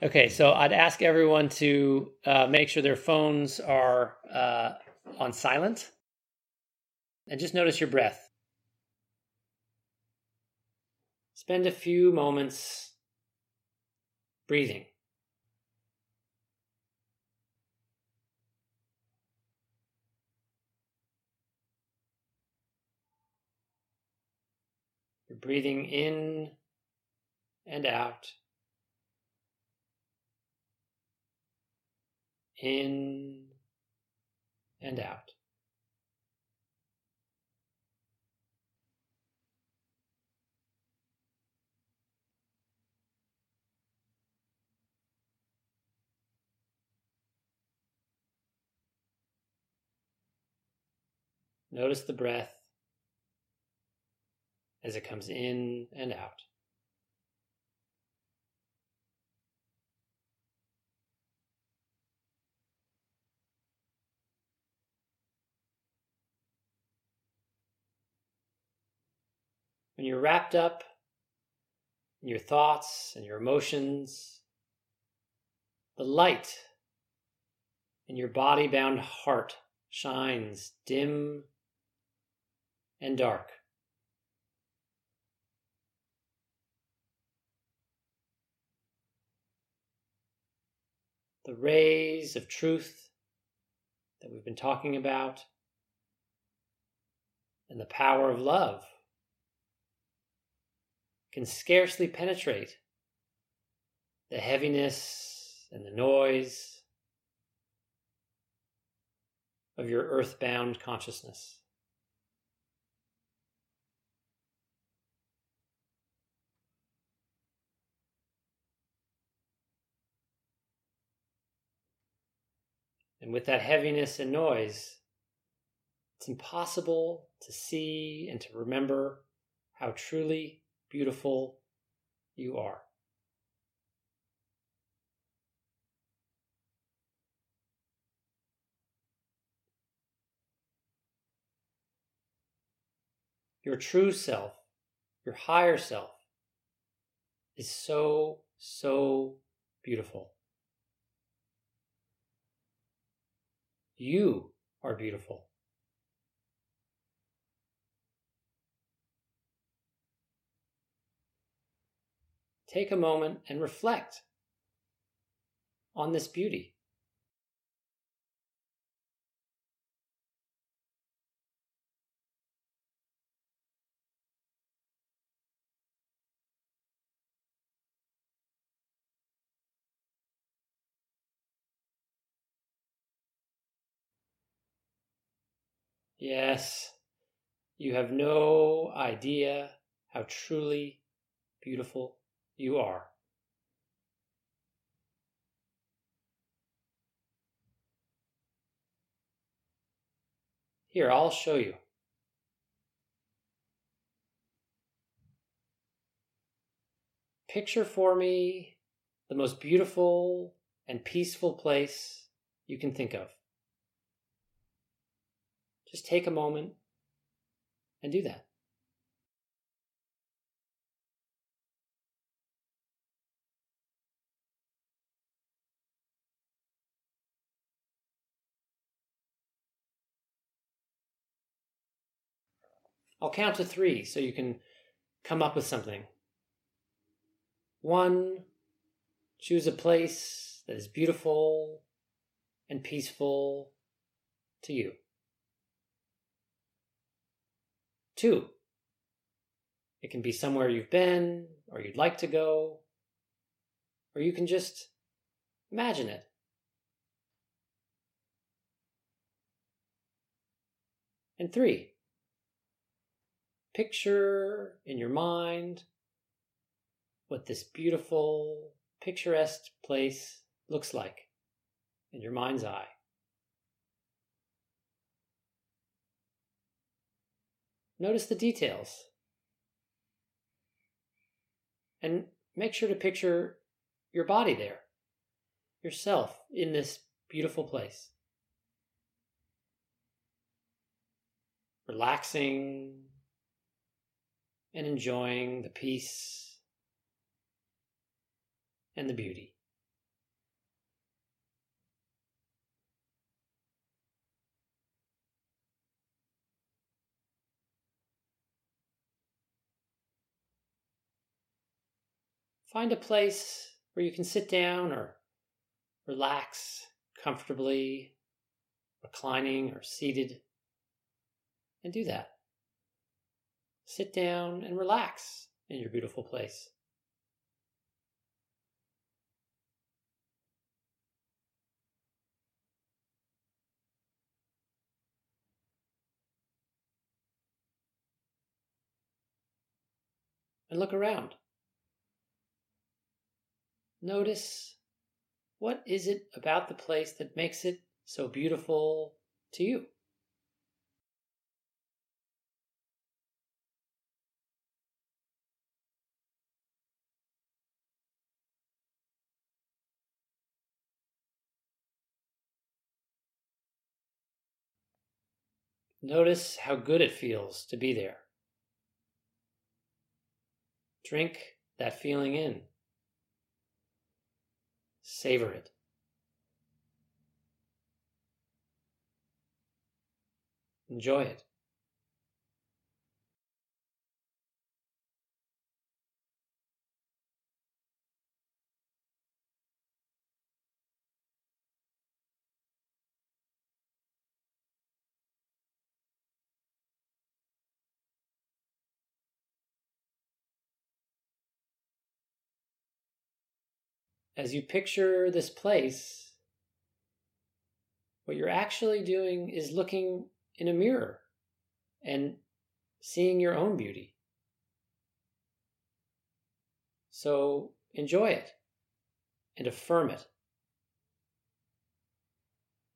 Okay, so I'd ask everyone to uh, make sure their phones are uh, on silent and just notice your breath. Spend a few moments breathing. You're breathing in and out. In and out. Notice the breath as it comes in and out. When you're wrapped up in your thoughts and your emotions, the light in your body bound heart shines dim and dark. The rays of truth that we've been talking about, and the power of love can scarcely penetrate the heaviness and the noise of your earthbound consciousness. And with that heaviness and noise, it's impossible to see and to remember how truly beautiful you are. Your true self, your higher self, is so, so beautiful. You are beautiful. Take a moment and reflect on this beauty. Yes, you have no idea how truly beautiful you are. Here, I'll show you. Picture for me the most beautiful and peaceful place you can think of. Just take a moment and do that. I'll count to three so you can come up with something. One, choose a place that is beautiful and peaceful to you. Two, it can be somewhere you've been or you'd like to go, or you can just imagine it. And three, picture in your mind what this beautiful, picturesque place looks like in your mind's eye. Notice the details. And make sure to picture your body there, yourself in this beautiful place. Relaxing, and enjoying the peace and the beauty. Find a place where you can sit down or relax comfortably, reclining or seated, and do that. Sit down and relax in your beautiful place. And look around. Notice what is it about the place that makes it so beautiful to you? Notice how good it feels to be there. Drink that feeling in. Savor it. Enjoy it. As you picture this place, what you're actually doing is looking in a mirror and seeing your own beauty. So enjoy it and affirm it.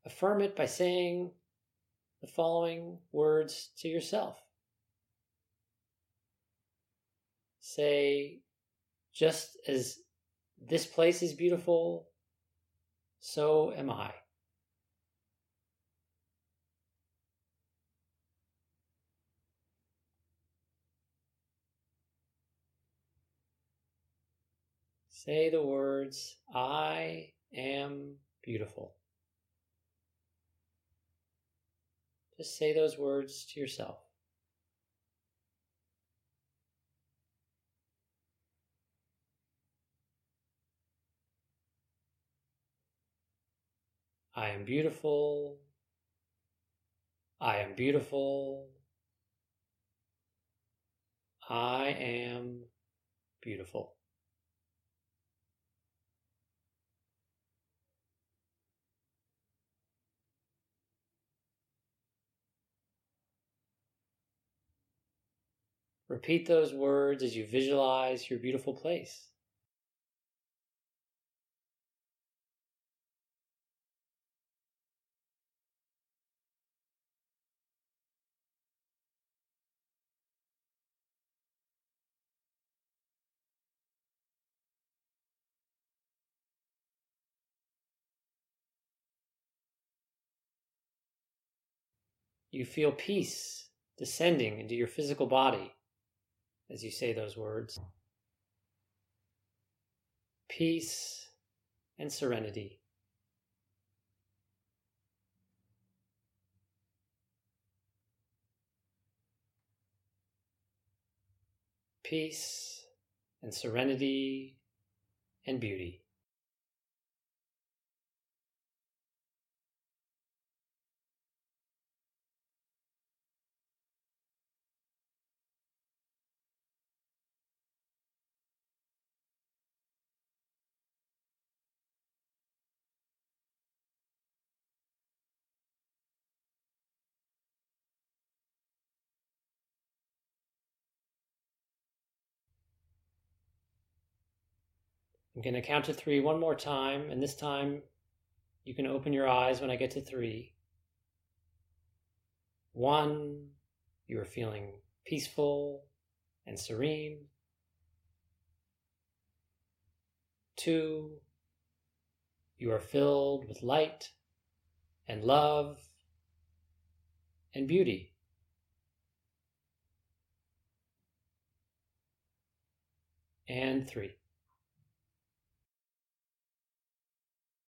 Affirm it by saying the following words to yourself. Say, just as this place is beautiful, so am I. Say the words, I am beautiful. Just say those words to yourself. I am beautiful. I am beautiful. I am beautiful. Repeat those words as you visualize your beautiful place. You feel peace descending into your physical body as you say those words. Peace and serenity. Peace and serenity and beauty. I'm going to count to three one more time, and this time you can open your eyes when I get to three. One, you are feeling peaceful and serene. Two, you are filled with light and love and beauty. And three.